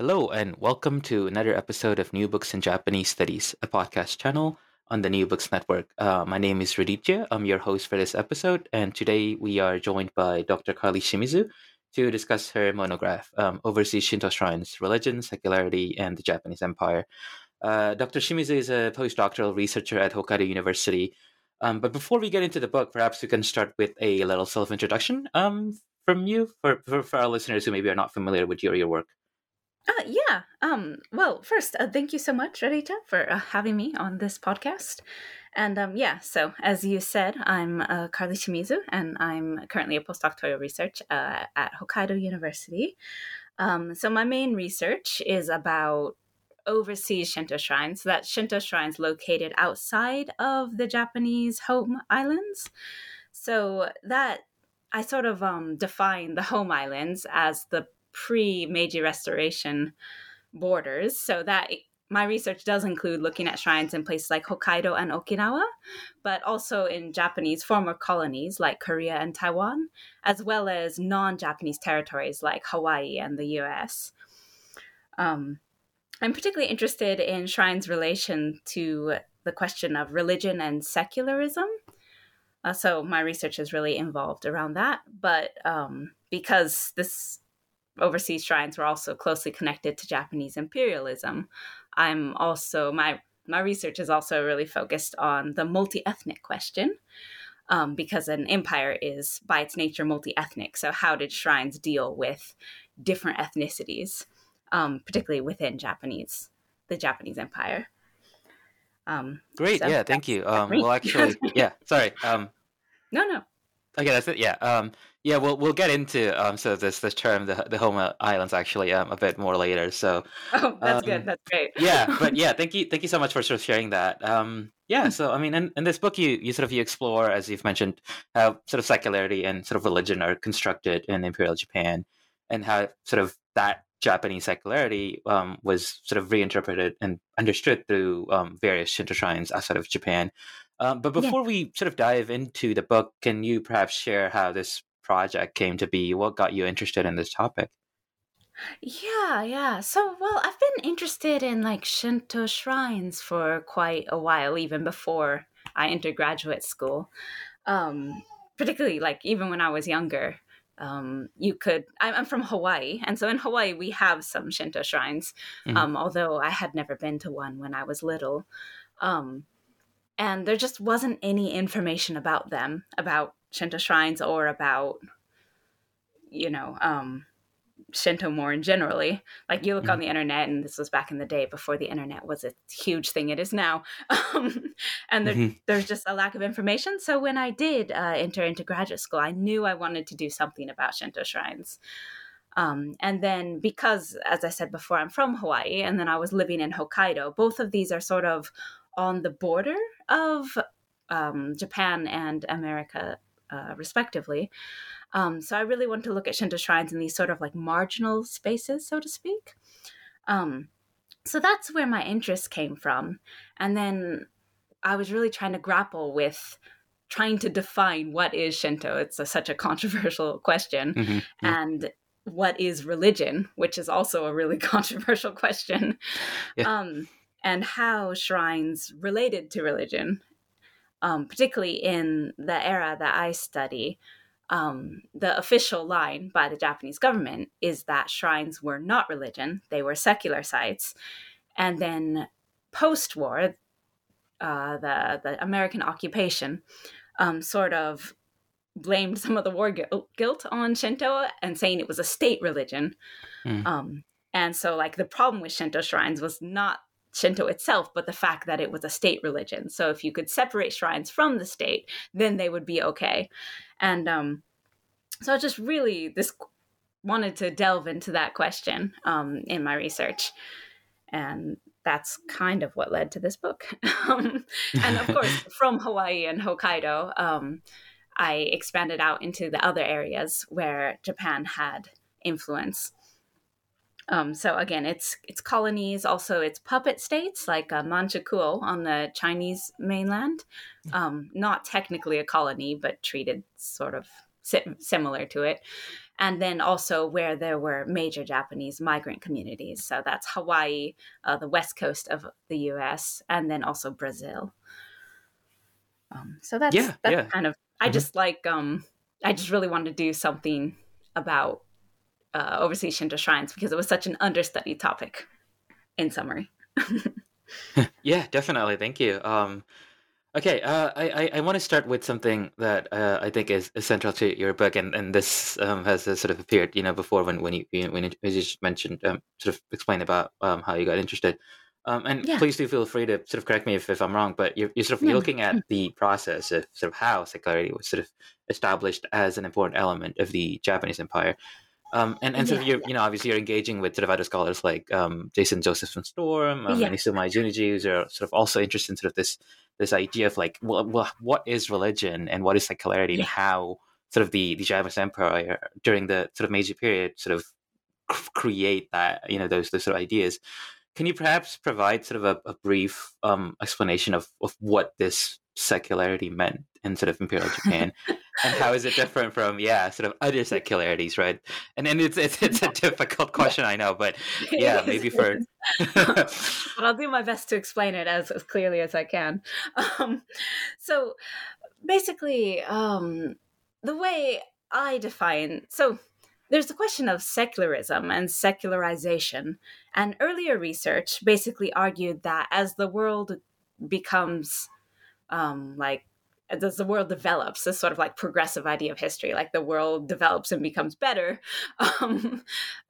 Hello, and welcome to another episode of New Books in Japanese Studies, a podcast channel on the New Books Network. Uh, my name is Ruditya. I'm your host for this episode, and today we are joined by Dr. Carly Shimizu to discuss her monograph, um, Overseas Shinto Shrines, Religion, Secularity, and the Japanese Empire. Uh, Dr. Shimizu is a postdoctoral researcher at Hokkaido University. Um, but before we get into the book, perhaps we can start with a little self introduction um, from you for, for, for our listeners who maybe are not familiar with your, your work. Uh, yeah. Um, well, first, uh, thank you so much, Rita, for uh, having me on this podcast. And um, yeah, so as you said, I'm uh, Carly Shimizu, and I'm currently a postdoctoral research uh, at Hokkaido University. Um, so my main research is about overseas Shinto shrines. So that's Shinto shrines located outside of the Japanese home islands. So that I sort of um, define the home islands as the pre Meiji Restoration borders. So that my research does include looking at shrines in places like Hokkaido and Okinawa, but also in Japanese former colonies like Korea and Taiwan, as well as non Japanese territories like Hawaii and the US. Um, I'm particularly interested in shrines' relation to the question of religion and secularism. Uh, so my research is really involved around that. But um, because this overseas shrines were also closely connected to Japanese imperialism. I'm also my my research is also really focused on the multi-ethnic question. Um, because an empire is by its nature multi-ethnic. So how did shrines deal with different ethnicities, um, particularly within Japanese, the Japanese empire? Um, Great, so yeah, thank you. Um, well, actually, yeah, sorry. Um, no, no. Okay, that's it. Yeah. Um, yeah, we'll we'll get into um so this this term the the home islands actually um a bit more later. So oh, that's um, good. That's great. yeah, but yeah, thank you thank you so much for sort of sharing that. Um, yeah, so I mean, in, in this book, you you sort of you explore as you've mentioned how sort of secularity and sort of religion are constructed in imperial Japan, and how sort of that Japanese secularity um, was sort of reinterpreted and understood through um, various Shinto shrines outside of Japan. Um, but before yeah. we sort of dive into the book, can you perhaps share how this project came to be? What got you interested in this topic? Yeah, yeah. So, well, I've been interested in like Shinto shrines for quite a while, even before I entered graduate school. Um, particularly, like, even when I was younger. Um, you could, I'm from Hawaii, and so in Hawaii we have some Shinto shrines, mm-hmm. um, although I had never been to one when I was little. Um, and there just wasn't any information about them, about Shinto shrines or about, you know, um, Shinto more in generally. Like you look mm-hmm. on the internet, and this was back in the day before the internet was a huge thing it is now, um, and there, mm-hmm. there's just a lack of information. So when I did uh, enter into graduate school, I knew I wanted to do something about Shinto shrines. Um, and then because, as I said before, I'm from Hawaii, and then I was living in Hokkaido. Both of these are sort of on the border of um, Japan and America uh, respectively. Um, so I really want to look at Shinto shrines in these sort of like marginal spaces, so to speak. Um, so that's where my interest came from. And then I was really trying to grapple with trying to define what is Shinto. It's a, such a controversial question. Mm-hmm, yeah. And what is religion, which is also a really controversial question. Yeah. Um, and how shrines related to religion um, particularly in the era that I study, um, the official line by the Japanese government is that shrines were not religion, they were secular sites. And then post war, uh, the, the American occupation um, sort of blamed some of the war guilt on Shinto and saying it was a state religion. Mm. Um, and so, like, the problem with Shinto shrines was not Shinto itself, but the fact that it was a state religion. So if you could separate shrines from the state, then they would be okay. And um, so I just really this wanted to delve into that question um, in my research. And that's kind of what led to this book. um, and of course, from Hawaii and Hokkaido, um, I expanded out into the other areas where Japan had influence. Um, so again, it's it's colonies, also it's puppet states like uh, Manchukuo on the Chinese mainland. Um, not technically a colony, but treated sort of si- similar to it. And then also where there were major Japanese migrant communities. So that's Hawaii, uh, the west coast of the U.S., and then also Brazil. Um, so that's Yeah, that's yeah. kind of. I Mhm. just like. Um, I just really wanted to do something about uh, overseas Shinto shrines because it was such an understudied topic. In summary. Yeah, definitely. Thank you. Um, okay, uh, I, I, I want to start with something that uh, I think is essential to your book, and, and this um, has uh, sort of appeared, you know, before when when you when you just mentioned um, sort of explain about um, how you got interested. Um, and Yeah. please do feel free to sort of correct me if, if I'm wrong, but you're, you're sort of no. looking at the process of sort of how secularity was sort of established as an important element of the Japanese Empire. Um, and, and sort of you're, you know, obviously you're engaging with sort of other scholars like um, Jason Josephson Storm um, Yeah. and Isomae Junichi, who's are sort of also interested in sort of this this idea of like, well, well what is religion and what is secularity and how sort of the, the Japanese Empire during the sort of Meiji period sort of c- create that, you know, those, those sort of ideas. Can you perhaps provide sort of a, a brief um, explanation of, of what this secularity meant in sort of Imperial Japan? And how is it different from yeah sort of other secularities right and then it's it's, it's a difficult question i know but yeah maybe for but I'll do my best to explain it as, as clearly as I can. Um, so basically, um, the way I define so there's the question of secularism and secularization. And earlier research basically argued that as the world becomes um, like as the world develops, this sort of like progressive idea of history, like the world develops and becomes better, um,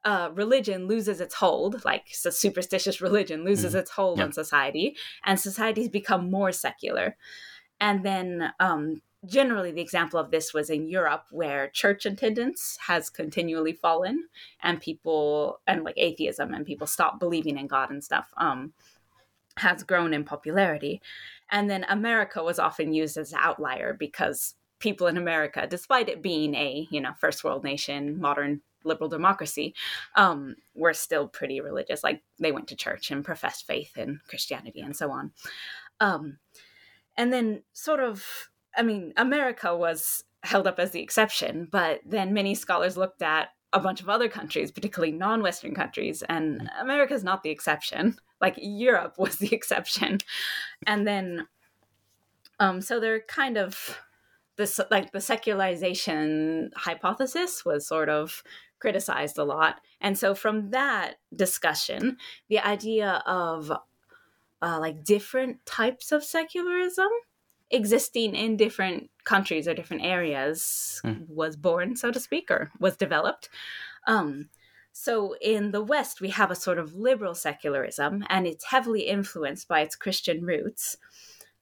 uh, religion loses its hold, like a superstitious religion loses its hold Yeah. on society, and societies become more secular. And then, um, generally, the example of this was in Europe, where church attendance has continually fallen, and people, and like atheism, and people stop believing in God and stuff, um, has grown in popularity. And then America was often used as an outlier because people in America, despite it being a you know first world nation, modern liberal democracy, um, were still pretty religious. Like they went to church and professed faith in Christianity and so on. Um, and then sort of, I mean, America was held up as the exception, but then many scholars looked at a bunch of other countries, particularly non-Western countries, and America's not the exception. Like Europe was the exception, and then, um, so they're kind of this like the secularization hypothesis was sort of criticized a lot, and so from that discussion, the idea of uh, like different types of secularism existing in different countries or different areas Mm. was born, so to speak, or was developed. Um, so in the West, we have a sort of liberal secularism, and it's heavily influenced by its Christian roots.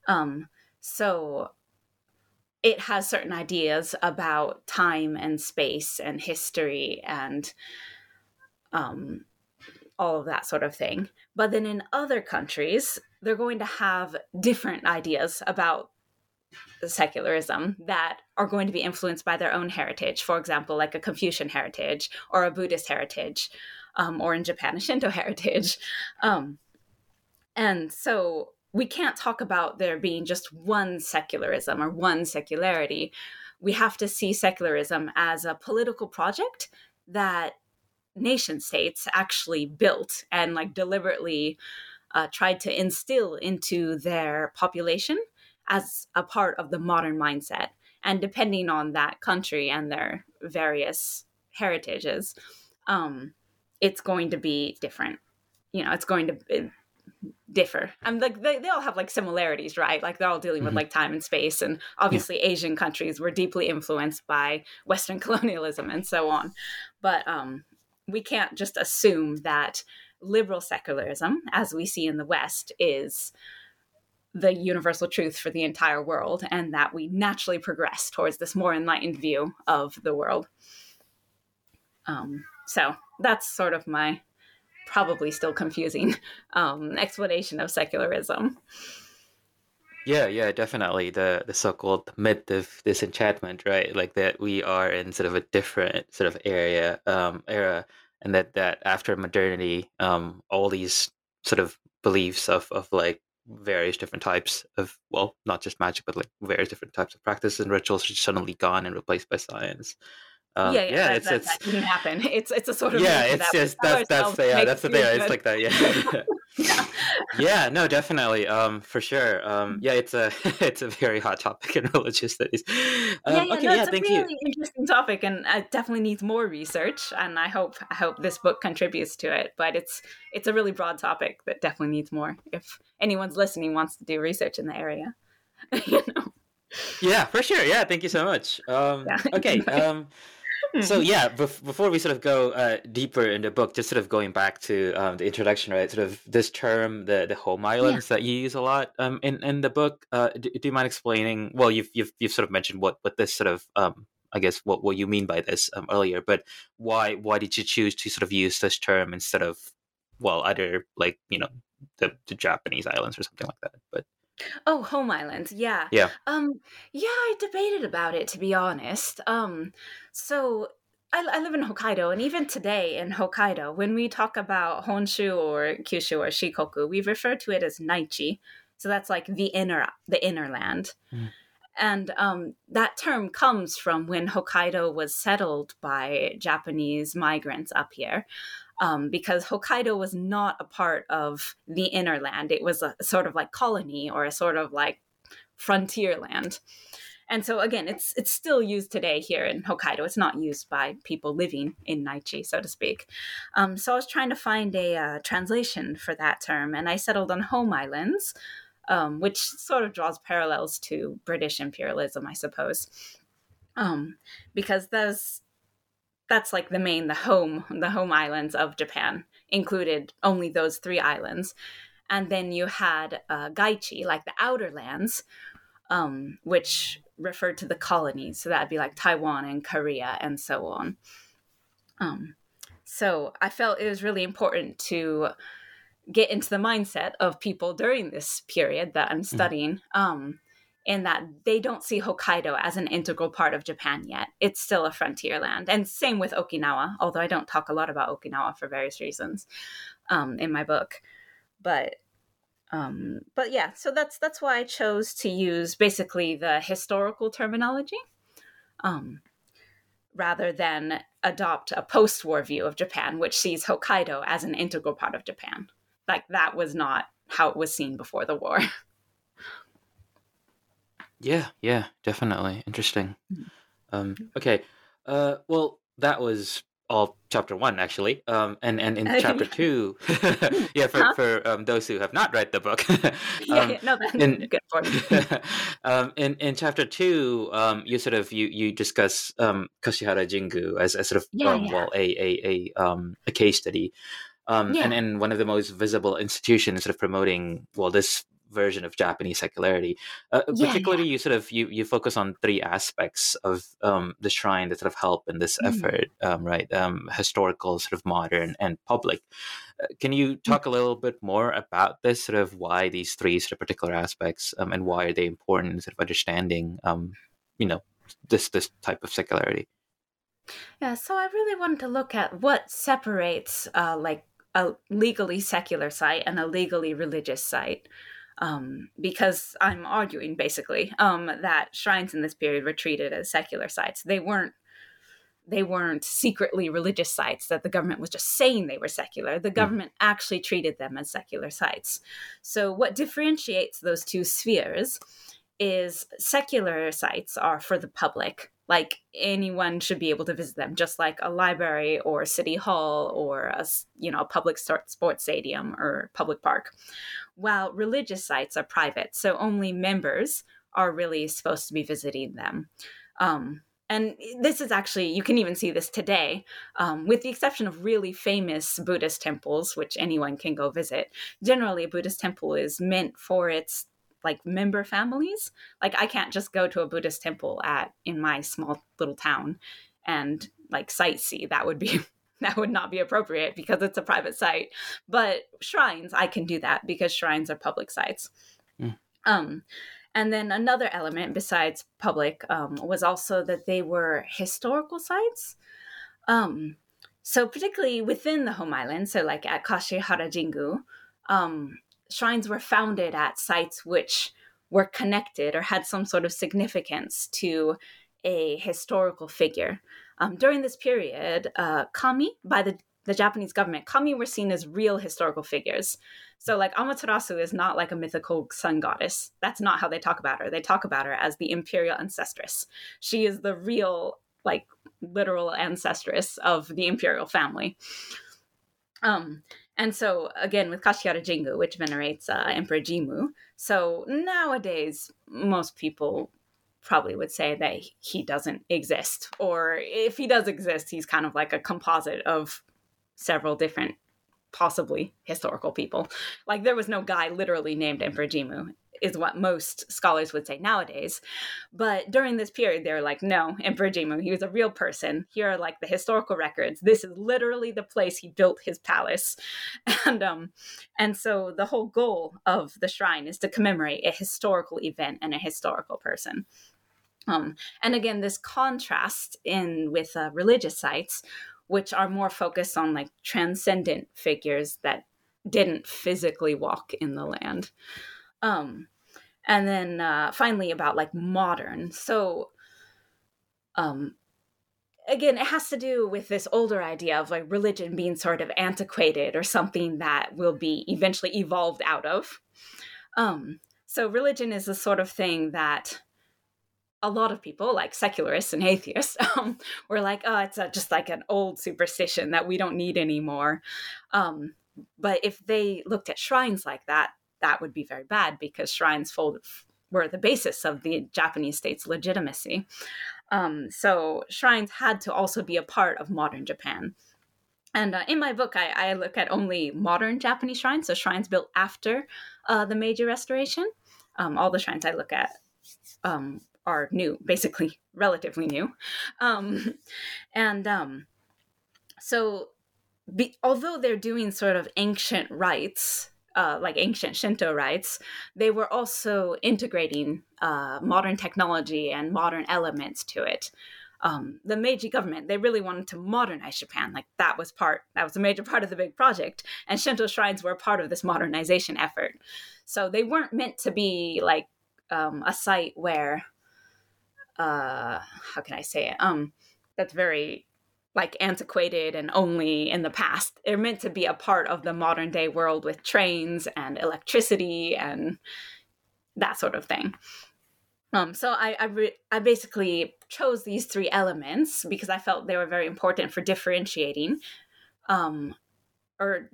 Um, so it has certain ideas about time and space and history and um, all of that sort of thing. But then in other countries, they're going to have different ideas about secularism that are going to be influenced by their own heritage. For example, like a Confucian heritage or a Buddhist heritage, um, or in Japan, a Shinto heritage. Um, and so we can't talk about there being just one secularism or one secularity. We have to see secularism as a political project that nation states actually built and like deliberately uh, tried to instill into their population as a part of the modern mindset. And depending on that country and their various heritages, um, it's going to be different. You know, it's going to be, differ. I'm like they, they all have like similarities, right? Like they're all dealing with Mhm. like time and space, and obviously Asian countries were deeply influenced by Western colonialism and so on. But um, we can't just assume that liberal secularism, as we see in the West, is the universal truth for the entire world, and that we naturally progress towards this more enlightened view of the world. Um, so that's sort of my probably still confusing um, explanation of secularism. Yeah, yeah, definitely the the so-called myth of disenchantment, right? Like that we are in sort of a different sort of area um, era, and that that after modernity, um, all these sort of beliefs of of like various different types of well, not just magic, but like various different types of practices and rituals are suddenly gone and replaced by science. Um, yeah, yeah, yeah that, it's, that, it's, that happen. It's it's a sort of yeah, it's just that's that's the, yeah, that's the thing. It's like that. Yeah. yeah. yeah, no, definitely, um, for sure. Um, yeah, it's a it's a very hot topic in religious studies. Um, yeah, yeah, okay, no, yeah, it's a really you. interesting topic, and it definitely needs more research. And I hope I hope this book contributes to it. But it's it's a really broad topic that definitely needs more. If anyone's listening wants to do research in the area, you know. Yeah, for sure. Yeah, thank you so much. Um, yeah. Okay. Um, so yeah, bef- before we sort of go uh, deeper in the book, just sort of going back to um, the introduction, right? Sort of this term, the the home islands yeah. that you use a lot um, in in the book. Uh, do, do, you mind explaining? Well, you've you've you've sort of mentioned what what this sort of um, I guess what what you mean by this um, earlier, but why why did you choose to sort of use this term instead of well, either like you know the the Japanese islands or something like that? But Oh, home islands. Yeah. Yeah. Um yeah, I debated about it to be honest. Um so I, I live in Hokkaido, and even today in Hokkaido, when we talk about Honshu or Kyushu or Shikoku, we refer to it as Naichi. So that's like the inner, the inner land. Mm. And um, that term comes from when Hokkaido was settled by Japanese migrants up here um, because Hokkaido was not a part of the inner land. It was a sort of like colony or a sort of like frontier land. And so again, it's it's still used today here in Hokkaido. It's not used by people living in Naichi, so to speak. Um, so I was trying to find a uh, translation for that term, and I settled on home islands, um, which sort of draws parallels to British imperialism, I suppose, um, because those that's like the main the home the home islands of japan included only those three islands and then you had uh, gaichi like the outer lands um, which referred to the colonies so that'd be like taiwan and korea and so on um, so i felt it was really important to get into the mindset of people during this period that i'm mm-hmm. studying mm. um, in that they don't see Hokkaido as an integral part of Japan yet. It's still a frontier land. And same with Okinawa, although I don't talk a lot about Okinawa for various reasons um, in my book. But um, but yeah, so that's that's why I chose to use basically the historical terminology um, rather than adopt a post-war view of Japan, which sees Hokkaido as an integral part of Japan. Like that was not how it was seen before the war. Yeah, yeah, definitely. Interesting. Mm-hmm. Um, okay. Uh, well, that was all chapter one actually um and and in chapter two yeah for huh? for um, those who have not read the book um, yeah, yeah, no that's in, good for um in in chapter two um you sort of you you discuss um kashihara jingu as, as sort of yeah, um, yeah. well a a a um a case study um yeah. and and one of the most visible institutions sort of promoting well this version of Japanese secularity. Uh, yeah, particularly, yeah. you sort of you you focus on three aspects of um, the shrine that sort of help in this mm. effort, um, right? Um, historical, sort of modern, and public. Uh, can you mm. talk a little bit more about this, sort of why these three sort of particular aspects, um, and why are they important in sort of understanding, um, you know, this this type of secularity? Yeah, so I really wanted to look at what separates, uh, like a legally secular site and a legally religious site um, because I'm arguing basically um, that shrines in this period were treated as secular sites. They weren't. They weren't secretly religious sites that the government was just saying they were secular. The hmm. government mm. actually treated them as secular sites. So, what differentiates those two spheres is secular sites are for the public, like anyone should be able to visit them just like a library or a city hall or a you know a public sports stadium or public park while religious sites are private so only members are really supposed to be visiting them um, and this is actually you can even see this today um, with the exception of really famous buddhist temples which anyone can go visit generally a buddhist temple is meant for its like member families. Like I can't just go to a Buddhist temple at in my small little town and like sightsee. That would be that would not be appropriate because it's a private site. But shrines, I can do that because shrines are public sites. Mm. Um, and then another element besides public um, was also that they were historical sites. Um, so particularly within the home island, so like at Kashihara Jingu, um, shrines were founded at sites which were connected or had some sort of significance to a historical figure. Um, during this period, uh, kami, by the, the Japanese government, kami were seen as real historical figures. So, like, Amaterasu is not like a mythical sun goddess. That's not how they talk about her. They talk about her as the imperial ancestress. She is the real, like, literal ancestress of the imperial family. Um, and so, again, with Kashihara Jingu, which venerates uh, Emperor Jimmu, so nowadays, most people probably would say that he doesn't exist. Or if he does exist, he's kind of like a composite of several different, possibly historical people. Like there was no guy literally named Emperor Jimmu is what most scholars would say nowadays. But during this period, they're like, no, Emperor Jimmu, he was a real person. Here are like the historical records. This is literally the place he built his palace. And um, and so the whole goal of the shrine is to commemorate a historical event and a historical person. Um, and again, this contrast in with uh, religious sites, which are more focused on like transcendent figures that didn't physically walk in the land. Um, and then uh, finally about like modern. So, um, again, it has to do with this older idea of like religion being sort of antiquated or something that will be eventually evolved out of. Um, so, religion is the sort of thing that a lot of people, like secularists and atheists, um, were like, "Oh, it's a, just like an old superstition that we don't need anymore." Um, but if they looked at shrines like that, that would be very bad because shrines fold, were the basis of the Japanese state's legitimacy. Um, so shrines had to also be a part of modern Japan. And uh, in my book, I, I, look at only modern Japanese shrines, so shrines built after uh, the Meiji Restoration. Um, all the shrines I look at um, are new, basically relatively new. Um, and um, so, be, although they're doing sort of ancient rites, uh, like ancient Shinto rites, they were also integrating uh, modern technology and modern elements to it. Um, the Meiji government, they really wanted to modernize Japan. Like that was part, that was a major part of the big project. And Shinto shrines were part of this modernization effort. So they weren't meant to be like um, a site where, uh, how can I say it? Um, that's very like antiquated and only in the past. They're meant to be a part of the modern day world with trains and electricity and that sort of thing. Um, so I I, re- I, basically chose these three elements because I felt they were very important for differentiating, um, or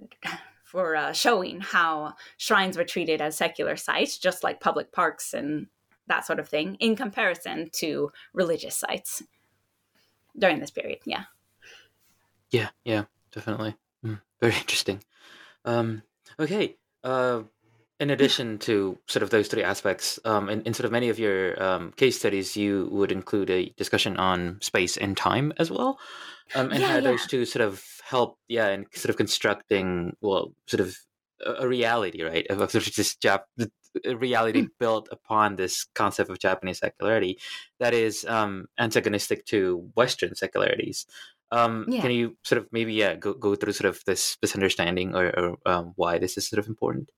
for uh, showing how shrines were treated as secular sites, just like public parks and that sort of thing, in comparison to religious sites during this period. Yeah. Yeah, yeah, definitely. Mm, very interesting. Um, okay. Uh, in addition to sort of those three aspects, um, in, in sort of many of your um, case studies, you would include a discussion on space and time as well, um, and Yeah, how yeah. those two sort of help, yeah, in sort of constructing, well, sort of a, reality, right, of, of sort of this Jap- reality Mm. built upon this concept of Japanese secularity that is um, antagonistic to Western secularities. Um, Yeah. Can you sort of maybe yeah go, go through sort of this this understanding or, or um, why this is sort of important?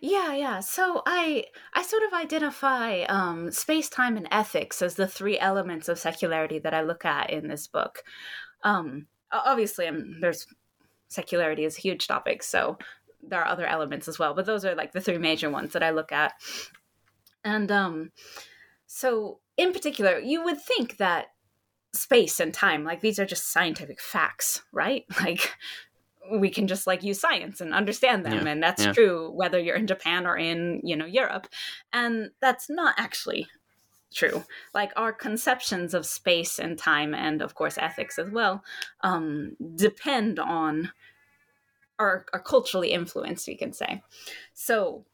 Yeah, yeah. So I I sort of identify um, space, time, and ethics as the three elements of secularity that I look at in this book. Um, obviously, um, there's secularity is a huge topic, so there are other elements as well, but those are like the three major ones that I look at. And um, so, in particular, you would think that space and time, like these are just scientific facts, right? Like we can just like use science and understand them Yeah, and that's yeah. true whether you're in Japan or in, you know, Europe. And that's not actually true. Like our conceptions of space and time and of course ethics as well um depend on are are culturally influenced, we can say. So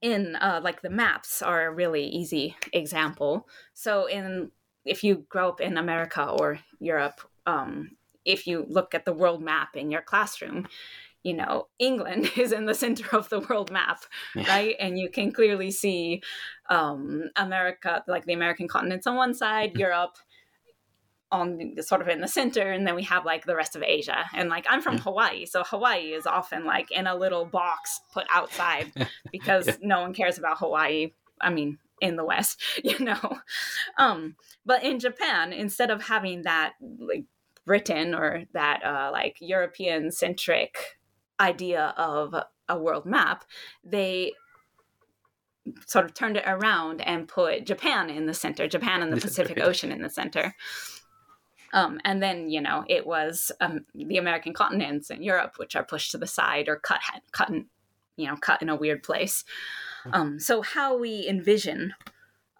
in uh, like the maps are a really easy example. So in if you grow up in America or Europe, um, if you look at the world map in your classroom, you know, England is in the center of the world map, yeah. right? And you can clearly see um, America, like the American continents on one side. Europe on the, sort of in the center, and then we have like the rest of Asia. And like I'm from yeah. Hawaii, so Hawaii is often like in a little box put outside because yeah. no one cares about Hawaii. I mean, in the West, you know. Um, but in Japan, instead of having that like Britain or that uh, like European centric idea of a world map, they sort of turned it around and put Japan in the center, Japan and the Pacific Ocean in the center. Um, and then, you know, it was um, the American continents and Europe, which are pushed to the side or cut, cut, in, you know, cut in a weird place. Hmm. Um, so how we envision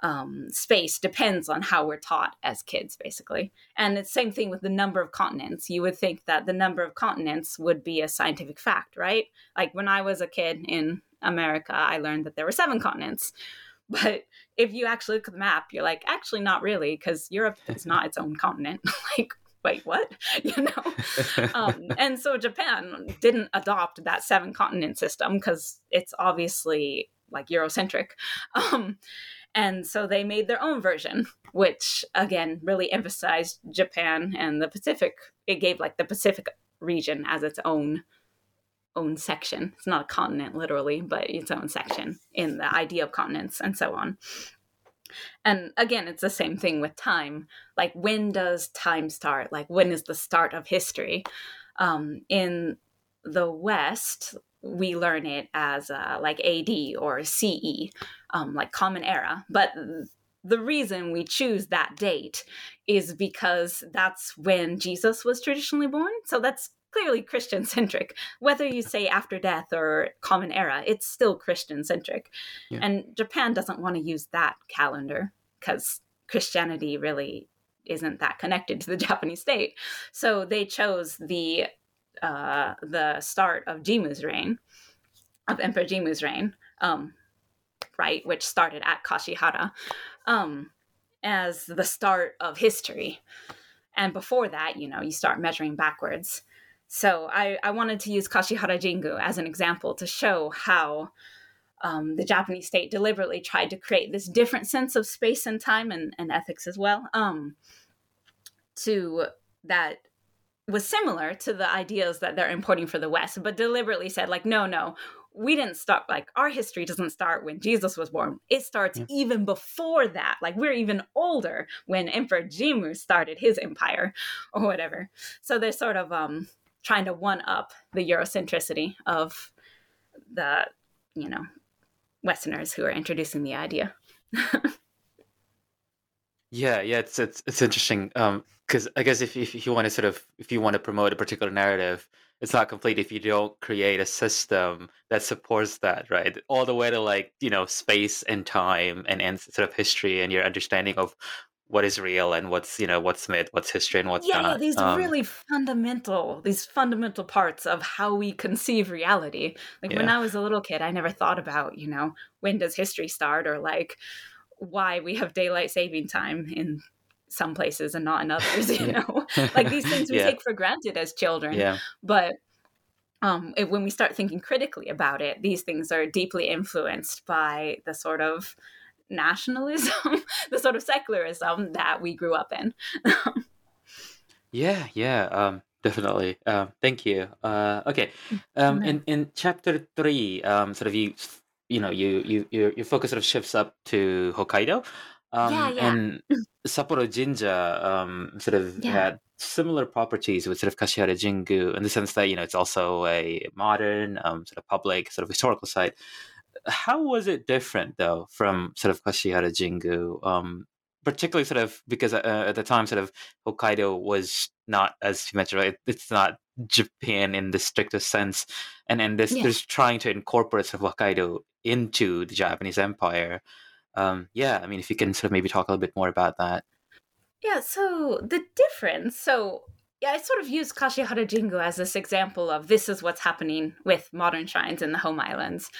um, space depends on how we're taught as kids, basically. And it's the same thing with the number of continents. You would think that the number of continents would be a scientific fact, right? Like when I was a kid in America, I learned that there were seven continents. But if you actually look at the map, you're like, actually, not really, because Europe is not its own continent. like, wait, what? You know? um, and so Japan didn't adopt that seven continent system because it's obviously like Eurocentric. Um, and so they made their own version, which again really emphasized Japan and the Pacific. It gave like the Pacific region as its own own section. It's not a continent literally, but its own section in the idea of continents and so on. And again, it's the same thing with time. Like, when does time start? Like, when is the start of history? Um, in the West, we learn it as uh, like AD or CE, um, like Common Era. But the reason we choose that date is because that's when Jesus was traditionally born. So that's clearly Christian centric. Whether you say after death or Common Era, it's still Christian centric. Yeah. And Japan doesn't want to use that calendar because Christianity really isn't that connected to the Japanese state. So they chose the uh, the start of Jimmu's reign, of Emperor Jimmu's reign, um, right, which started at Kashihara, um, as the start of history. And before that, you know, you start measuring backwards. So I, I wanted to use Kashihara Jingu as an example to show how um, the Japanese state deliberately tried to create this different sense of space and time and, and ethics as well. Um, to that was similar to the ideas that they're importing for the West, but deliberately said, like, no, no, we didn't start, like, our history doesn't start when Jesus was born. It starts yeah. even before that. Like, we're even older when Emperor Jimmu started his empire or whatever. So they're sort of um, trying to one up the Eurocentricity of the, you know, Westerners who are introducing the idea. Yeah, yeah, it's it's it's interesting. Um, because I guess if if you want to sort of if you want to promote a particular narrative, it's not complete if you don't create a system that supports that, right? All the way to like you know space and time and and sort of history and your understanding of what is real and what's you know what's myth, what's history, and what's yeah, not. Yeah, these um, really fundamental, these fundamental parts of how we conceive reality. Like yeah. when I was a little kid, I never thought about you know when does history start or like why we have daylight saving time in some places and not in others you know like these things we take for granted as children yeah. but um, it, when we start thinking critically about it these things are deeply influenced by the sort of nationalism the sort of secularism that we grew up in yeah yeah um, definitely uh, thank you uh, okay um, in, in chapter three um, sort of you you know you you your, your focus sort of shifts up to Hokkaido. Um, yeah, yeah. And Sapporo Jinja um, sort of yeah. had similar properties with sort of Kashihara Jingu in the sense that you know it's also a modern um, sort of public sort of historical site. How was it different though from sort of Kashihara Jingu? Um, particularly sort of because uh, at the time sort of Hokkaido was not as you mentioned right it's not Japan in the strictest sense and and this yeah. there's trying to incorporate sort of Hokkaido into the Japanese Empire. Um, yeah, I mean, if you can sort of maybe talk a little bit more about that. Yeah, so the difference, so yeah, I sort of use Kashihara Jingu as this example of this is what's happening with modern shrines in the home islands.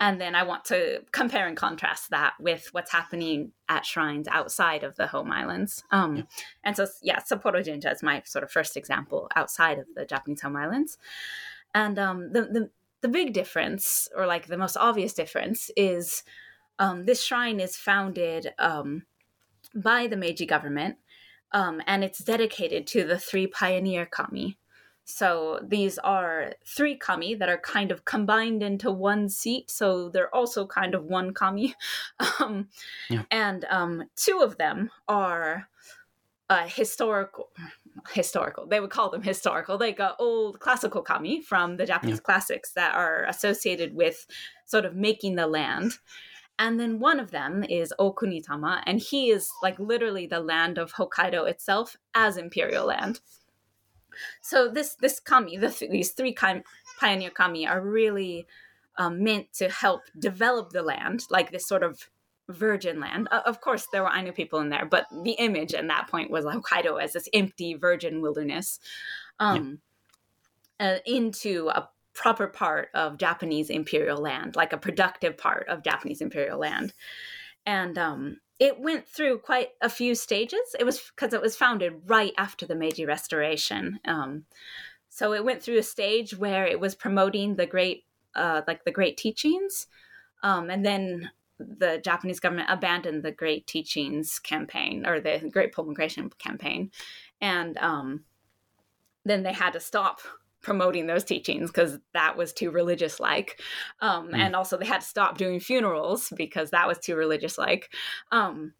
And then I want to compare and contrast that with what's happening at shrines outside of the home islands. Um, yeah. And so, yeah, Sapporo Jinja is my sort of first example outside of the Japanese home islands. And um, the, the, the big difference, or like the most obvious difference, is um, this shrine is founded um, by the Meiji government, um, and it's dedicated to the three pioneer kami. So these are three kami that are kind of combined into one seat. So they're also kind of one kami. Um, yeah. And um, two of them are uh, historical. Historical. They would call them historical. Like got old classical kami from the Japanese yeah. classics that are associated with sort of making the land. And then one of them is Okunitama, and he is like literally the land of Hokkaido itself as imperial land. So this this kami, the th- these three pioneer kami, are really um, meant to help develop the land, like this sort of virgin land. Uh, of course, there were Ainu people in there, but the image at that point was Hokkaido as this empty virgin wilderness, um, yeah. uh, into a proper part of Japanese imperial land, like a productive part of Japanese imperial land. And um, it went through quite a few stages. It was because it was founded right after the Meiji Restoration. Um, so it went through a stage where it was promoting the great, uh, like the great teachings, um, and then the Japanese government abandoned the Great Teachings campaign or the Great Promulgation campaign, and um, then they had to stop promoting those teachings because that was too religious like um, mm. and also they had to stop doing funerals because that was too religious like um,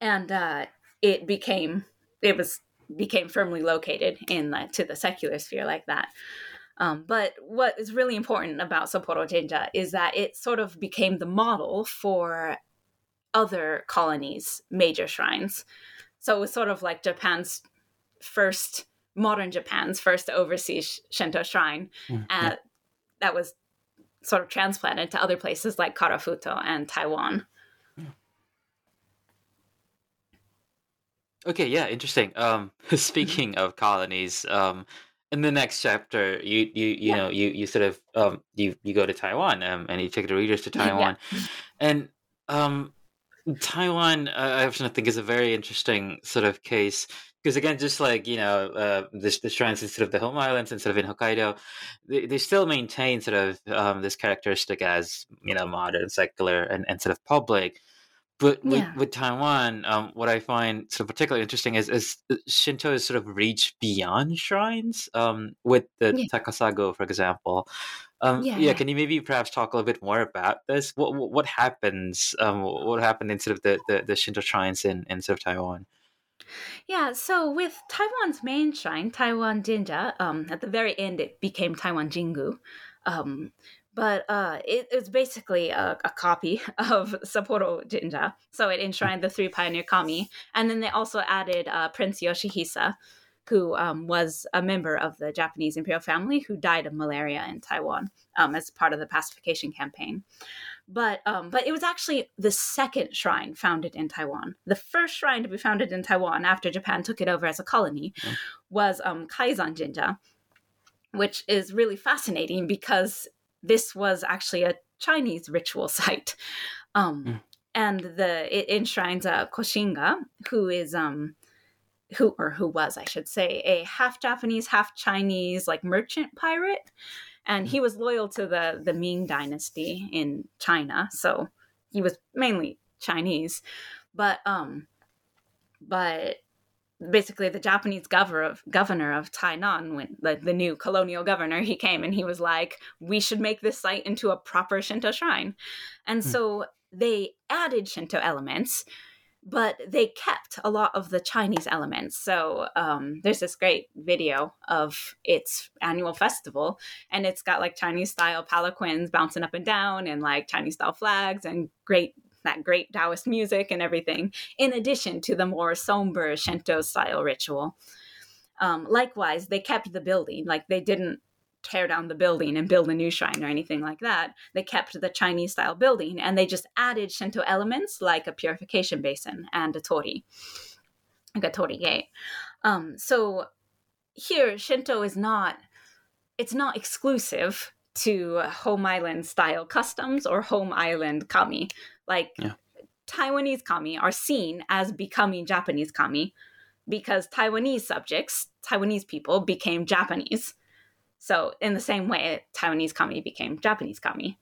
and uh, it became it was became firmly located in the, to the secular sphere like that um, but what is really important about Sapporo Jinja is that it sort of became the model for other colonies' major shrines. So it was sort of like Japan's first modern Japan's first overseas Shinto shrine. Mm, yeah. That was sort of transplanted to other places like Karafuto and Taiwan. Okay, yeah, interesting. Um, speaking of colonies, um, in the next chapter, you you you yeah. know you you sort of um you you go to Taiwan um and you take the readers to Taiwan, yeah. and um Taiwan uh, I often think is a very interesting sort of case because again, just like you know, uh, the, the shrines instead of the home islands, instead of in Hokkaido, they, they still maintain sort of um, this characteristic as you know modern, secular, and, and sort of public. But with, yeah. with Taiwan, um, what I find sort of particularly interesting is, is uh, Shinto has sort of reached beyond shrines. Um, with the yeah. Takasago, for example. Um, yeah, yeah, can you maybe perhaps talk a little bit more about this? What what, what happens? Um, what happened in sort of the, the, the Shinto shrines in, in sort of Taiwan? Yeah, so with Taiwan's main shrine, Taiwan Jinja, um, at the very end it became Taiwan Jingu. Um, but uh, it, was basically a, a, copy of Sapporo Jinja. So it enshrined the three pioneer kami. And then they also added uh, Prince Yoshihisa, who um, was a member of the Japanese imperial family who died of malaria in Taiwan um, as part of the pacification campaign but um, but it was actually the second shrine founded in Taiwan. The first shrine to be founded in Taiwan after Japan took it over as a colony mm. was um, Kaisan Jinja, which is really fascinating because this was actually a Chinese ritual site, um, mm. and the it enshrines uh, Koxinga, who is um who or who was I should say a half Japanese, half Chinese like merchant pirate and he was loyal to the the Ming dynasty in China, so he was mainly Chinese, but um, but basically the Japanese governor of governor of Tainan, when the, the new colonial governor, he came and he was like, "We should make this site into a proper Shinto shrine," and hmm. so they added Shinto elements but they kept a lot of the Chinese elements. So um, there's this great video of its annual festival, and it's got like Chinese style palanquins bouncing up and down, and like Chinese style flags, and great that great Taoist music and everything. In addition to the more somber Shinto style ritual. Um, likewise, they kept the building. Like they didn't tear down the building and build a new shrine or anything like that. They kept the Chinese style building and they just added Shinto elements like a purification basin and a torii, like a torii gate. Um, so here, Shinto is not it's not exclusive to home island style customs or home island kami. Like Yeah. Taiwanese kami are seen as becoming Japanese kami because Taiwanese subjects, Taiwanese people became Japanese. So in the same way, Taiwanese kami became Japanese kami.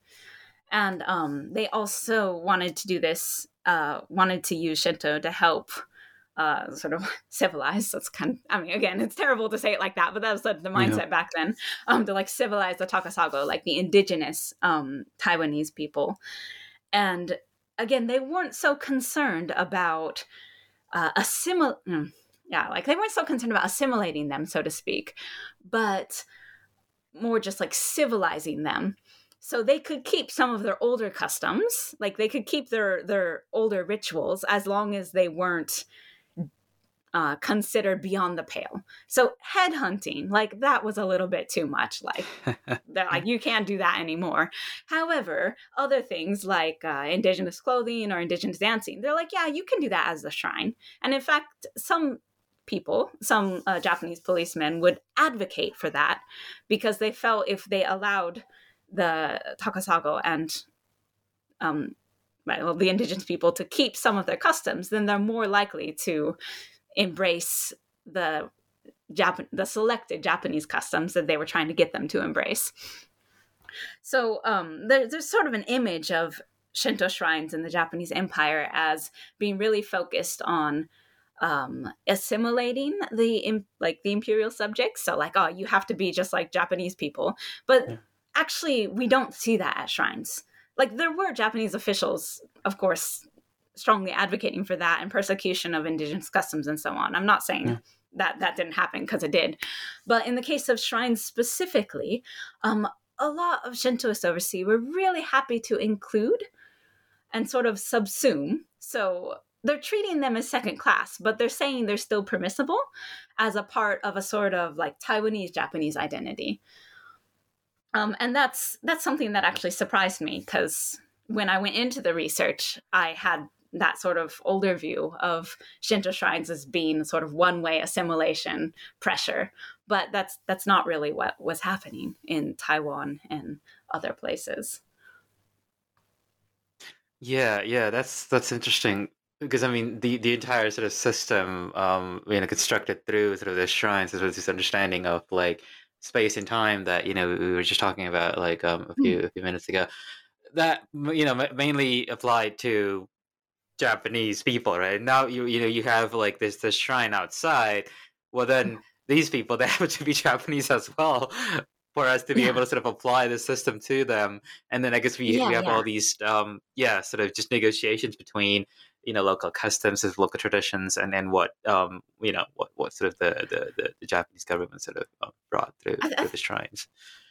And um, they also wanted to do this, uh, wanted to use Shinto to help uh, sort of civilize. That's kind of, I mean, again, it's terrible to say it like that, but that was the, the mindset back then um, to like civilize the Takasago, like the indigenous um, Taiwanese people. And again, they weren't so concerned about uh, assimil- mm, yeah, like they weren't so concerned about assimilating them, so to speak, but more just like civilizing them. So they could keep some of their older customs like they could keep their their older rituals as long as they weren't uh, considered beyond the pale. So headhunting like that was a little bit too much like they're like you can't do that anymore. However other things like uh, indigenous clothing or indigenous dancing they're like yeah you can do that as a shrine. And in fact some people some uh, japanese policemen would advocate for that because they felt if they allowed the takasago and um, well, the indigenous people to keep some of their customs then they're more likely to embrace the Jap- the selected Japanese customs that they were trying to get them to embrace. So um, there, there's sort of an image of Shinto shrines in the Japanese Empire as being really focused on um, assimilating the like the imperial subjects. So like, oh, you have to be just like Japanese people, but Yeah. actually, we don't see that at shrines. Like there were Japanese officials, of course, strongly advocating for that and persecution of indigenous customs and so on. I'm not saying Yeah. that that didn't happen because it did, but in the case of shrines specifically, um, a lot of Shintoists overseas were really happy to include and sort of subsume. So they're treating them as second class, but they're saying they're still permissible as a part of a sort of like Taiwanese Japanese identity. Um, and that's that's something that actually surprised me because when I went into the research, I had that sort of older view of Shinto shrines as being sort of one way assimilation pressure, but that's that's not really what was happening in Taiwan and other places. Yeah, yeah, that's that's interesting because I mean the the entire sort of system, um, you know, constructed through sort of the shrines is sort of this understanding of like space and time that you know we were just talking about like um a few a few minutes ago. That you know mainly applied to Japanese people, right? Now you you know you have like this this shrine outside. Well, then these people they happen to be Japanese as well. For us to be Yeah. able to sort of apply the system to them, and then I guess we Yeah, we have yeah. all these um yeah sort of just negotiations between you know local customs and local traditions and then what um you know what what sort of the the, the, Japanese government sort of um, brought through, I- through the shrines.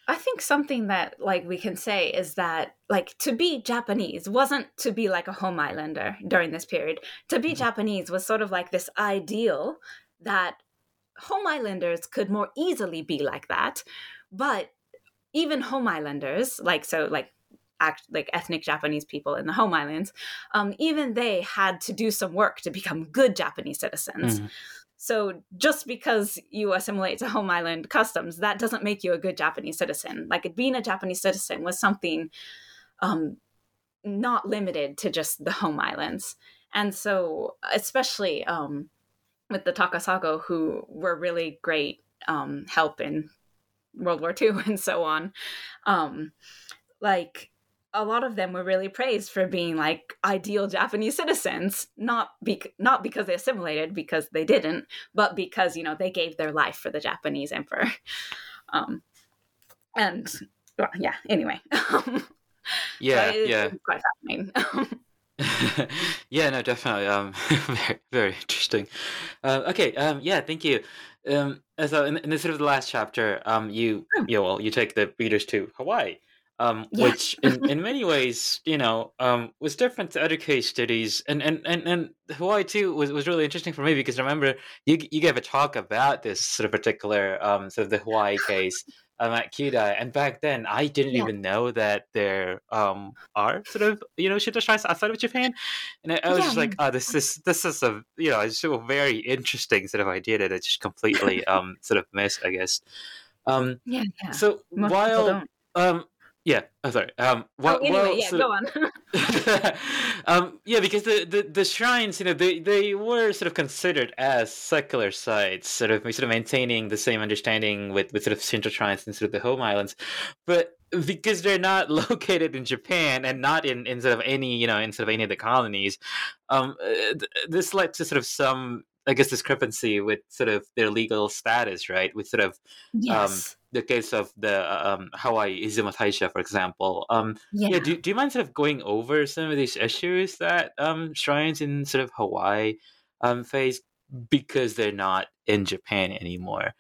I think something that like we can say is that like to be Japanese wasn't to be like a home islander during this period. To be Mhm. Japanese was sort of like this ideal that home islanders could more easily be like that, but even home islanders, like so like act like ethnic Japanese people in the home islands, um, even they had to do some work to become good Japanese citizens. Mhm. So just because you assimilate to home island customs, that doesn't make you a good Japanese citizen. Like being a Japanese citizen was something um, not limited to just the home islands. And so, especially um, with the Takasago, who were really great um, help in World War II and so on, um, like a lot of them were really praised for being like ideal Japanese citizens, not bec- not because they assimilated, because they didn't, but because you know they gave their life for the Japanese emperor. Um, and well, yeah, anyway, So Yeah, it- yeah. quite fascinating. yeah, no, definitely. Um, very, very interesting. Um, okay. Um, yeah, thank you. Um, so in, in the sort of the last chapter, um, you, Hmm. you know, well, you take the readers to Hawaii, um, Yeah. which in, in many ways, you know, um, was different to other case studies, and and and, and Hawaii too was, was really interesting for me because I remember you you gave a talk about this sort of particular um, sort of the Hawaii case. Um, at Kyudai, and back then I didn't Yeah. even know that there um, are sort of you know Shinto shrines outside of Japan, and I, I was Yeah, just like, oh, this this this is a you know it's a very interesting sort of idea that I just completely um sort of missed, I guess. Um, yeah, yeah. so Most while um, yeah. Oh, sorry. Um, well, oh, anyway, well, yeah, so, go on. um, yeah, because the, the, the shrines, you know, they, they were sort of considered as secular sites, sort of sort of maintaining the same understanding with, with sort of central shrines in sort of the home islands, but because they're not located in Japan and not in, in sort of any you know in sort of any of the colonies, um, uh, this led to sort of some I guess discrepancy with sort of their legal status, right? With sort of yes. um, the case of the um, Hawaii Izumo Taisha, for example. Um, yeah. yeah do, do you mind sort of going over some of these issues that um, shrines in sort of Hawaii um, face because they're not in Japan anymore?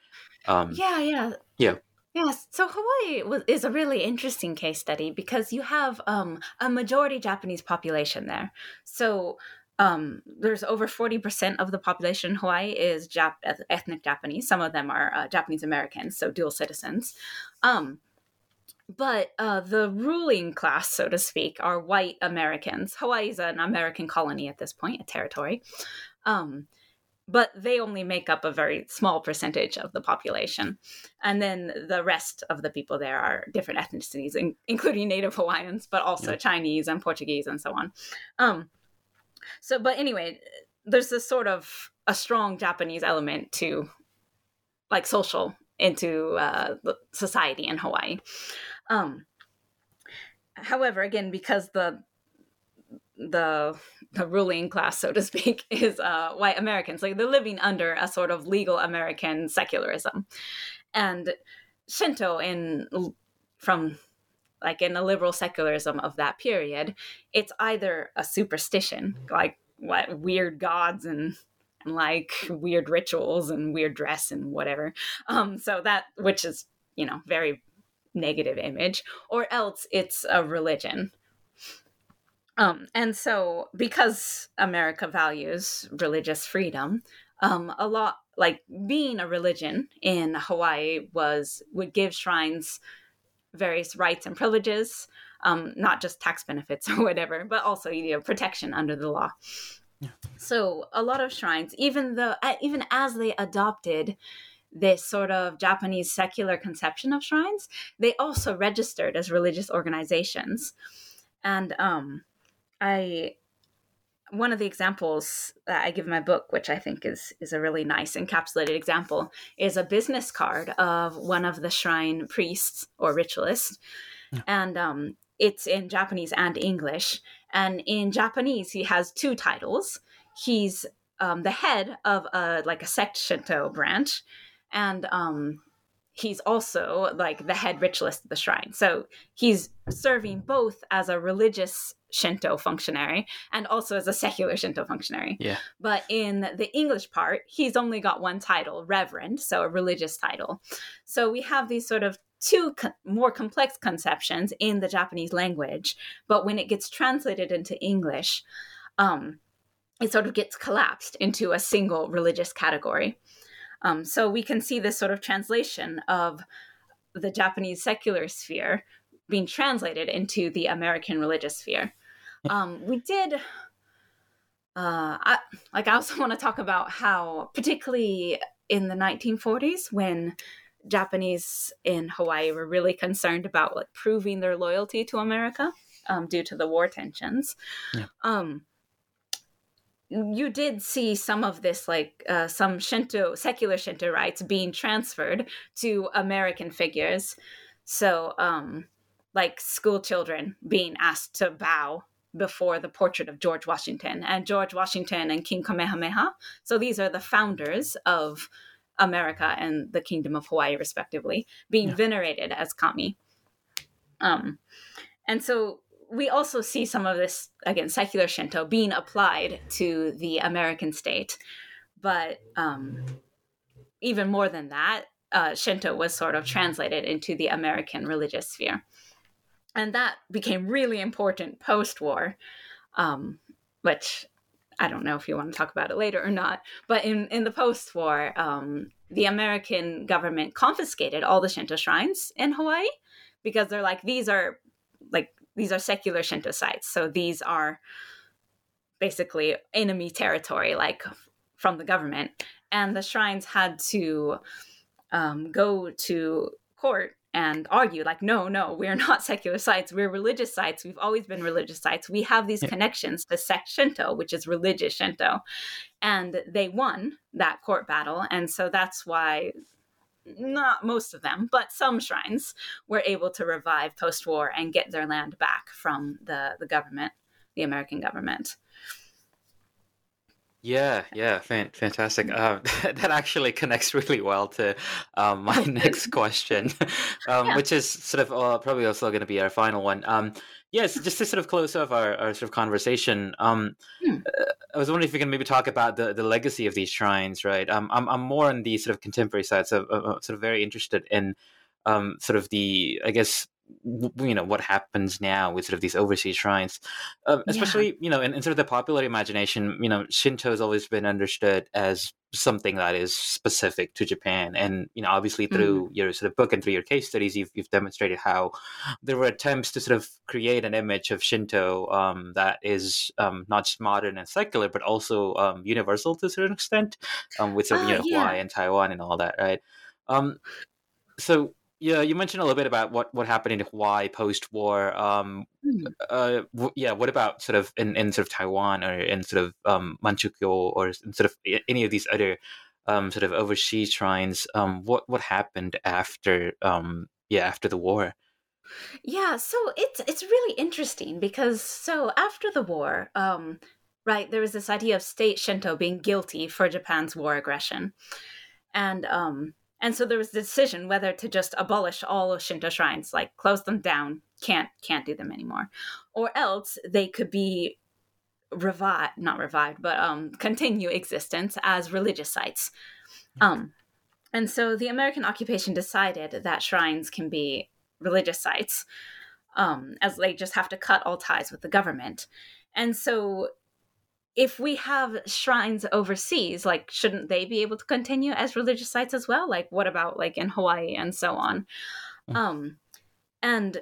Um, yeah, yeah, yeah. Yes, so Hawaii was, is a really interesting case study because you have um, a majority Japanese population there. So um, there's over 40% of the population in Hawaii is Jap- ethnic Japanese. Some of them are uh, Japanese Americans, so dual citizens. Um, but uh, the ruling class, so to speak, are white Americans. Hawaii is an American colony at this point, a territory. Um, but they only make up a very small percentage of the population. And then the rest of the people there are different ethnicities, in- including Native Hawaiians, but also yeah. Chinese and Portuguese and so on. Um, so, but anyway, there's this sort of a strong Japanese element to like social into uh, society in Hawaii. Um, however, again, because the the the ruling class, so to speak, is uh, white Americans, like they're living under a sort of legal American secularism, and Shinto in from like in the liberal secularism of that period, it's either a superstition, like what weird gods and, and like weird rituals and weird dress and whatever. Um, so that which is you know very negative image, or else it's a religion. Um, and so because America values religious freedom, um, a lot like being a religion in Hawaii was would give shrines various rights and privileges, um, not just tax benefits or whatever, but also you know protection under the law. Yeah. So a lot of shrines, even though even as they adopted this sort of Japanese secular conception of shrines, they also registered as religious organizations. And um, I one of the examples that I give in my book, which I think is is a really nice encapsulated example, is a business card of one of the shrine priests or ritualists, yeah. and um, it's in Japanese and English. And in Japanese, he has two titles. He's um, the head of a like a sect Shinto branch, and um, he's also like the head ritualist of the shrine. So he's serving both as a religious Shinto functionary and also as a secular Shinto functionary. Yeah. But in the English part, he's only got one title, Reverend, so a religious title. So we have these sort of two co- more complex conceptions in the Japanese language, but when it gets translated into English, um, it sort of gets collapsed into a single religious category. Um, so we can see this sort of translation of the Japanese secular sphere being translated into the American religious sphere. Um, we did, uh, I, like, I also want to talk about how, particularly in the 1940s, when Japanese in Hawaii were really concerned about like proving their loyalty to America um, due to the war tensions. Yeah. Um, you did see some of this, like uh, some Shinto, secular Shinto rites being transferred to American figures. So, um, like school children being asked to bow before the portrait of George Washington and George Washington and King Kamehameha. So these are the founders of America and the Kingdom of Hawaii, respectively, being yeah. venerated as kami. Um, and so we also see some of this again secular Shinto being applied to the American state, but um, even more than that, uh, Shinto was sort of translated into the American religious sphere, and that became really important post-war, um, which I don't know if you want to talk about it later or not. But in in the post-war, um, the American government confiscated all the Shinto shrines in Hawaii because they're like these are these are secular Shinto sites. So these are basically enemy territory, like from the government. And the shrines had to um, go to court and argue like no no we're not secular sites we're religious sites we've always been religious sites we have these yeah. connections to sect shinto which is religious shinto and they won that court battle and so that's why not most of them but some shrines were able to revive post-war and get their land back from the the government the american government yeah, yeah, fan- fantastic. Uh, that actually connects really well to um, my next question, um, yeah. which is sort of uh, probably also going to be our final one. Um, yes, just to sort of close off our, our sort of conversation, um, hmm. uh, I was wondering if you can maybe talk about the, the legacy of these shrines, right? Um, I'm, I'm more on the sort of contemporary side, so I'm sort of very interested in um, sort of the, I guess, you know what happens now with sort of these overseas shrines uh, especially yeah. you know in, in, sort of the popular imagination you know shinto has always been understood as something that is specific to japan and you know obviously through mm. your sort of book and through your case studies you've, you've demonstrated how there were attempts to sort of create an image of shinto um, that is um, not just modern and secular but also um, universal to a certain extent um, with sort of, you ah, know yeah. hawaii and taiwan and all that right um, so yeah, you mentioned a little bit about what, what happened in Hawaii post war. Um, mm. uh, w- yeah, what about sort of in, in sort of Taiwan or in sort of um, Manchukuo or sort of any of these other um, sort of overseas shrines? Um, what what happened after um, yeah after the war? Yeah, so it's it's really interesting because so after the war, um, right, there was this idea of state Shinto being guilty for Japan's war aggression, and um, and so there was a decision whether to just abolish all of Shinto shrines, like close them down, can't can't do them anymore, or else they could be revived, not revived, but um, continue existence as religious sites. Um, and so the American occupation decided that shrines can be religious sites, um, as they just have to cut all ties with the government. And so if we have shrines overseas like shouldn't they be able to continue as religious sites as well like what about like in hawaii and so on mm. um and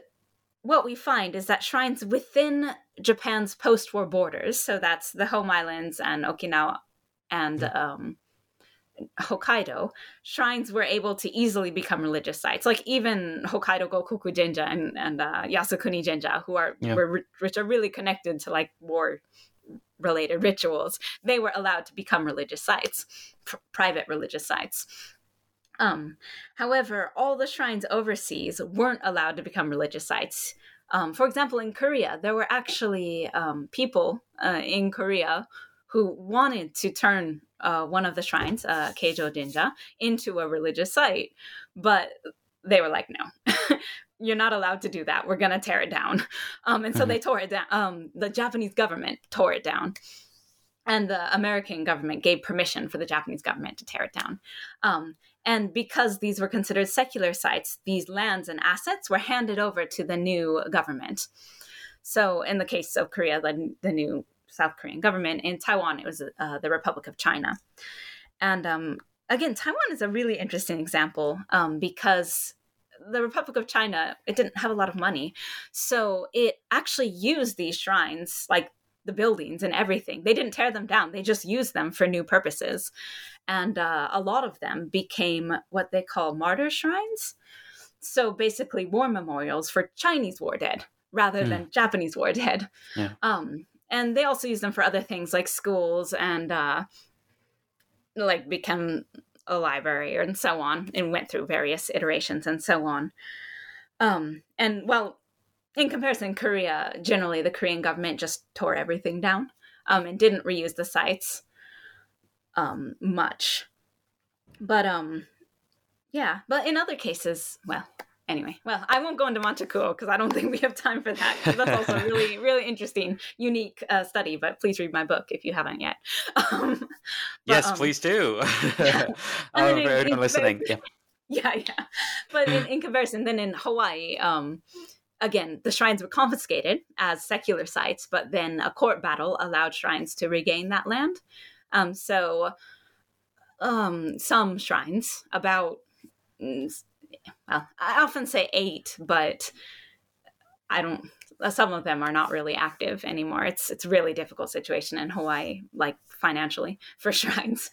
what we find is that shrines within japan's post-war borders so that's the home islands and okinawa and mm. um Hokkaido, shrines were able to easily become religious sites. Like even Hokkaido Gokoku Jinja and, and uh, Yasukuni Jinja, who are yeah. were, which are really connected to like war related rituals, they were allowed to become religious sites, pr- private religious sites. Um, however, all the shrines overseas weren't allowed to become religious sites. Um, for example, in Korea, there were actually um, people uh, in Korea who wanted to turn uh, one of the shrines, uh, Keijo Jinja, into a religious site, but they were like, no, you're not allowed to do that. We're going to tear it down. Um, and so mm-hmm. they tore it down. Um, the Japanese government tore it down. And the American government gave permission for the Japanese government to tear it down. Um, and because these were considered secular sites, these lands and assets were handed over to the new government. So, in the case of Korea, the, the new South Korean government, in Taiwan, it was uh, the Republic of China. And um, again, Taiwan is a really interesting example um, because the Republic of China, it didn't have a lot of money. So it actually used these shrines, like the buildings and everything. They didn't tear them down, they just used them for new purposes. And uh, a lot of them became what they call martyr shrines. So basically, war memorials for Chinese war dead rather mm. than Japanese war dead. Yeah. Um, and they also use them for other things like schools and uh, like become a library and so on and went through various iterations and so on. Um and well in comparison korea generally the korean government just tore everything down um and didn't reuse the sites um much. But um yeah but in other cases well anyway, well, I won't go into Manchukuo because I don't think we have time for that. That's also really, really interesting, unique uh, study. But please read my book if you haven't yet. Um, but, yes, um, please do. Yeah. for everyone listening, yeah. Yeah, yeah. But in, in comparison, then in Hawaii, um, again, the shrines were confiscated as secular sites, but then a court battle allowed shrines to regain that land. Um, so um, some shrines, about mm, well, I often say eight, but I don't. Some of them are not really active anymore. It's it's really difficult situation in Hawaii, like financially for shrines.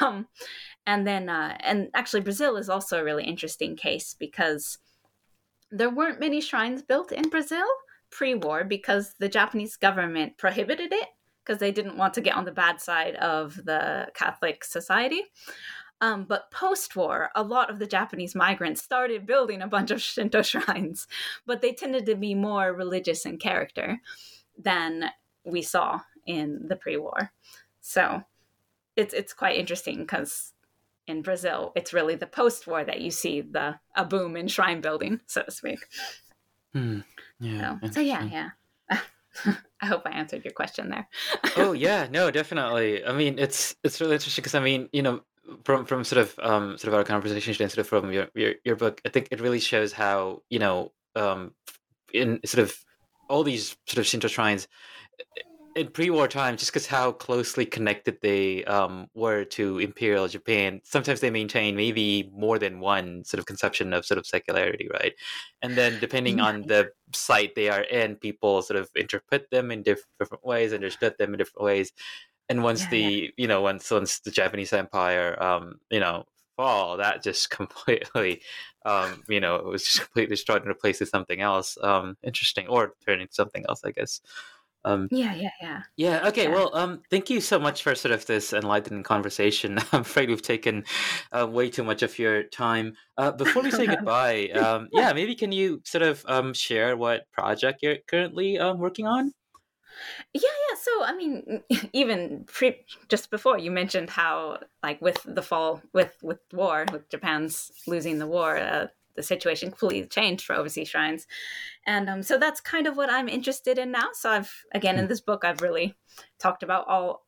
Um, and then uh, and actually Brazil is also a really interesting case because there weren't many shrines built in Brazil pre-war because the Japanese government prohibited it because they didn't want to get on the bad side of the Catholic society. Um, but post war, a lot of the Japanese migrants started building a bunch of Shinto shrines, but they tended to be more religious in character than we saw in the pre war. So it's, it's quite interesting because in Brazil, it's really the post war that you see the a boom in shrine building, so to speak. Hmm. Yeah. So, so yeah, yeah. I hope I answered your question there. oh yeah, no, definitely. I mean, it's it's really interesting because I mean, you know, from from sort of um sort of our conversation and sort of from your, your your book, I think it really shows how you know um in sort of all these sort of Shinto shrines in pre-war times, just because how closely connected they um, were to imperial Japan, sometimes they maintain maybe more than one sort of conception of sort of secularity, right? And then depending on the site they are in, people sort of interpret them in different ways, understood them in different ways. And once yeah, the yeah. you know once once the Japanese Empire um, you know fall, that just completely um, you know it was just completely destroyed and replaced with something else um, interesting or turned into something else, I guess. Um, yeah, yeah, yeah. Yeah. Okay. Yeah. Well, um, thank you so much for sort of this enlightening conversation. I'm afraid we've taken uh, way too much of your time. Uh, before we say goodbye, um, yeah, maybe can you sort of um, share what project you're currently um, working on? Yeah, yeah. So, I mean, even pre- just before you mentioned how, like, with the fall, with with war, with Japan's losing the war, uh, the situation completely changed for overseas shrines and um, so that's kind of what i'm interested in now so i've again in hmm. this book i've really talked about all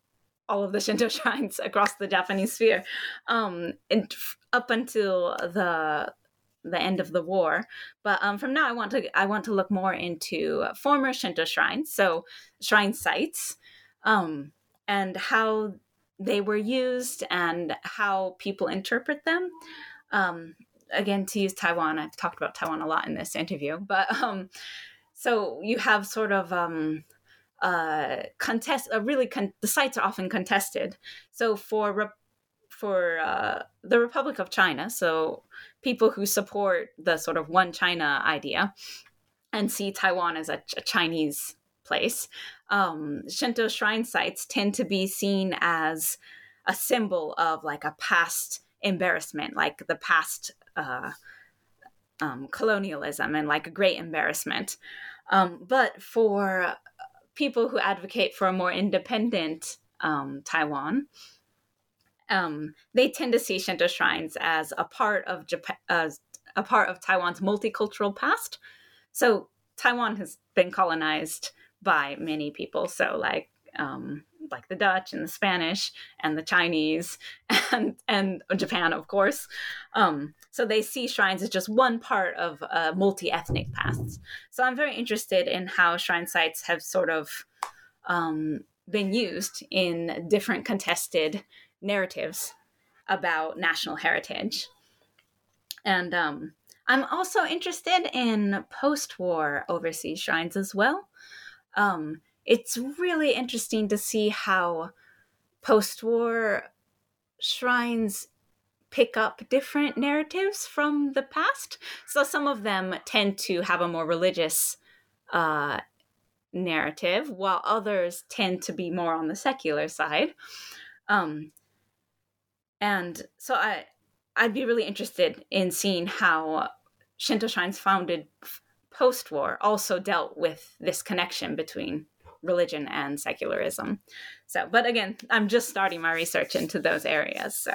all of the shinto shrines across the japanese sphere um, and up until the the end of the war but um, from now i want to i want to look more into former shinto shrines so shrine sites um, and how they were used and how people interpret them um, again to use Taiwan. I've talked about Taiwan a lot in this interview, but um, so you have sort of um, uh, contest. A really con- the sites are often contested. So for re- for uh, the Republic of China, so people who support the sort of one China idea and see Taiwan as a, a Chinese place, um, Shinto shrine sites tend to be seen as a symbol of like a past embarrassment, like the past uh, um, colonialism and like a great embarrassment. Um, but for people who advocate for a more independent um, Taiwan, um, they tend to see Shinto shrines as a part of Japan, as a part of Taiwan's multicultural past. So Taiwan has been colonized by many people. So like um, like the Dutch and the Spanish and the Chinese and and Japan, of course. Um, so they see shrines as just one part of a multi-ethnic past. So I'm very interested in how shrine sites have sort of um, been used in different contested narratives about national heritage. And um, I'm also interested in post-war overseas shrines as well. Um, it's really interesting to see how post war shrines pick up different narratives from the past. So some of them tend to have a more religious uh, narrative, while others tend to be more on the secular side. Um, and so I, I'd be really interested in seeing how Shinto shrines founded post war also dealt with this connection between religion and secularism. So, but again, I'm just starting my research into those areas. So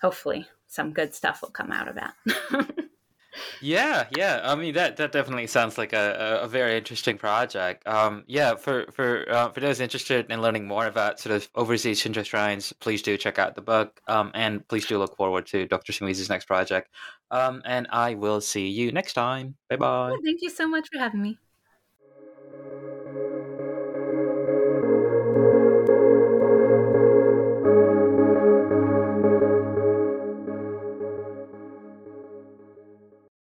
hopefully some good stuff will come out of that. yeah, yeah. I mean that that definitely sounds like a, a very interesting project. Um, yeah, for for uh, for those interested in learning more about sort of overseas Shinto shrines, please do check out the book. Um, and please do look forward to Dr. Shimizu's next project. Um, and I will see you next time. Bye bye. thank you so much for having me.